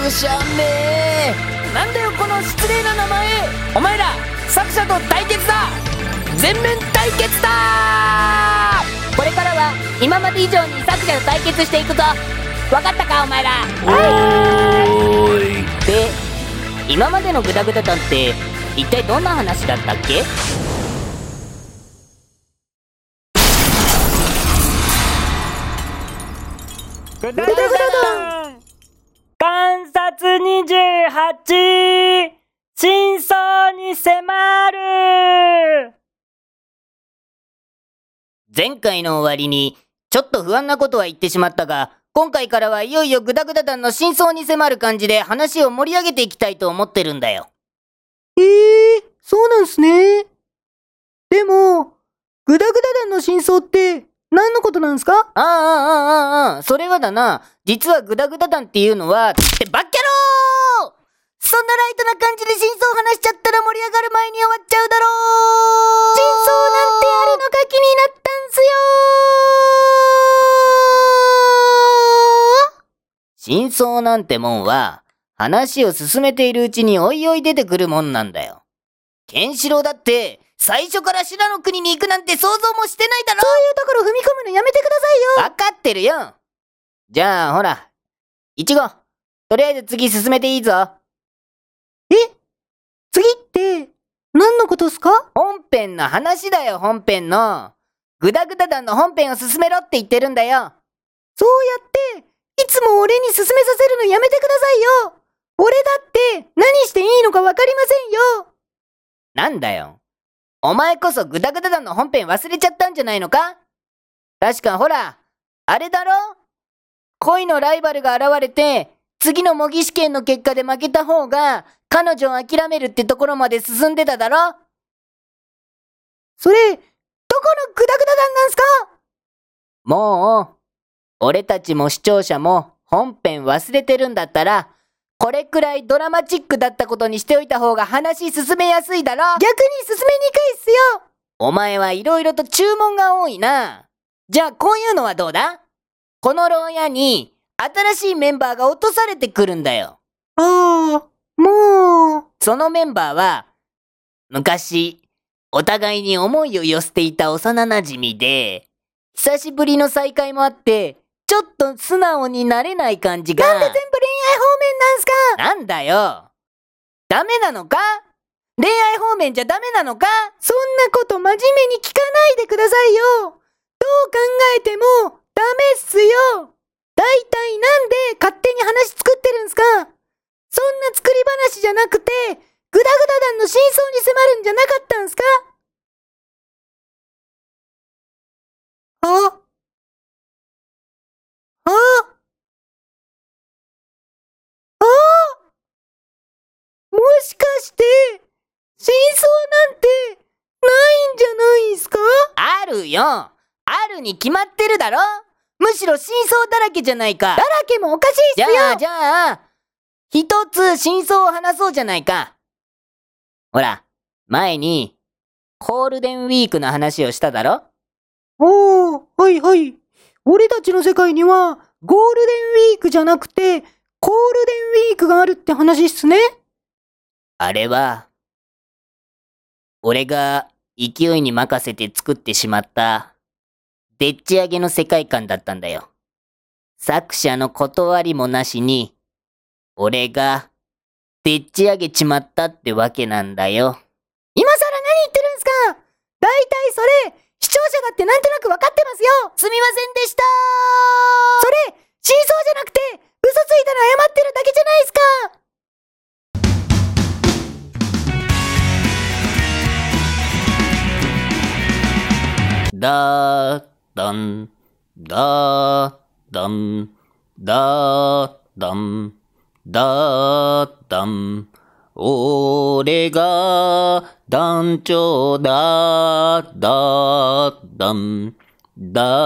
くしゃめなんだよこの失礼な名前。お前ら作者と対決だ。全面対決だ。これからは今まで以上に作者と対決していくぞ。分かったかお前ら。おーい。で今までのグダグダ団って一体どんな話だったっけ？グダグダ団迫る前回の終わりに、ちょっと不安なことは言ってしまったが、今回からはいよいよグダグダ団の真相に迫る感じで話を盛り上げていきたいと思ってるんだよ。ええー、そうなんすね。でも、グダグダ団の真相って何のことなんすか？ああああああ、それはだな、実はグダグダ団っていうのは、ってばっそんなライトな感じで真相を話しちゃったら盛り上がる前に終わっちゃうだろう。真相なんてあるのか気になったんすよ。真相なんてもんは、話を進めているうちにおいおい出てくるもんなんだよ。ケンシロウだって、最初からシラの国に行くなんて想像もしてないだろ。そういうところ踏み込むのやめてくださいよ。わかってるよ。じゃあ、ほら、いちご、とりあえず次進めていいぞ。え？次って、何のことっすか？本編の話だよ、本編の。グダグダ団の本編を進めろって言ってるんだよ。そうやって、いつも俺に進めさせるのやめてくださいよ俺だって何していいのかわかりませんよなんだよ。お前こそグダグダ団の本編忘れちゃったんじゃないのか？確かほら、あれだろ？恋のライバルが現れて、次の模擬試験の結果で負けた方が、彼女を諦めるってところまで進んでただろ？それ、どこのグダグダ団なんすか？もう、俺たちも視聴者も本編忘れてるんだったら、これくらいドラマチックだったことにしておいた方が話進めやすいだろ？逆に進めにくいっすよ！お前はいろいろと注文が多いな。じゃあこういうのはどうだ？この牢屋に新しいメンバーが落とされてくるんだよ。ああ、もう、そのメンバーは、昔、お互いに思いを寄せていた幼馴染で、久しぶりの再会もあって、ちょっと素直になれない感じが。なんで全部恋愛方面なんすか？なんだよ。ダメなのか？恋愛方面じゃダメなのか？そんなこと真面目に聞かないでくださいよ。どう考えてもダメっすよ大体なんで勝手に話作ってるんすか？そんな作り話じゃなくて、グダグダ団の真相に迫るんじゃなかったんすか？あああもしかして、真相なんて、ないんじゃないんすか？あるよ。あるに決まってるだろ。むしろ真相だらけじゃないかだらけもおかしいっすよじゃあ、じゃあ、一つ真相を話そうじゃないか。ほら、前に、ゴールデンウィークの話をしただろ？おー、はいはい。俺たちの世界には、ゴールデンウィークじゃなくて、コールデンウィークがあるって話っすね。あれは、俺が勢いに任せて作ってしまった、でっち上げの世界観だったんだよ。作者の断りもなしに、俺が、でっち上げちまったってわけなんだよ。今更何言ってるんすか！大体それ、視聴者だってなんとなくわかってますよ！すみませんでした！それ、真相じゃなくて、嘘ついたら謝ってるだけじゃないっすか！だー。dun, da, dum, da, dum, da, dum. 俺が団長だ、だ、だん、だ。